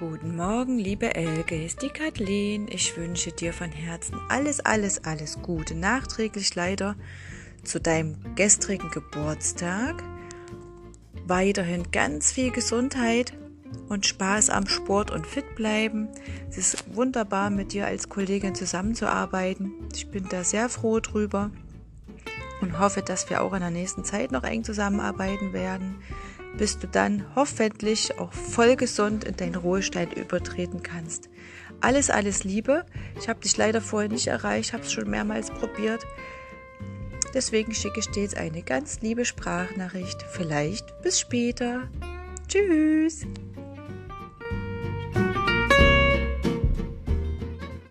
Morgen, liebe Elke, ist die Kathleen. Ich wünsche dir von Herzen alles, alles, alles Gute. Nachträglich leider zu deinem gestrigen Geburtstag. Weiterhin ganz viel Gesundheit und Spaß am Sport und fit bleiben. Es ist wunderbar, mit dir als Kollegin zusammenzuarbeiten. Ich bin da sehr froh drüber und hoffe, dass wir auch in der nächsten Zeit noch eng zusammenarbeiten werden bis du dann hoffentlich auch voll gesund in deinen Ruhestand übertreten kannst. Alles, alles Liebe. Ich habe dich leider vorher nicht erreicht, habe es schon mehrmals probiert. Deswegen schicke ich dir jetzt eine ganz liebe Sprachnachricht. Vielleicht bis später. Tschüss.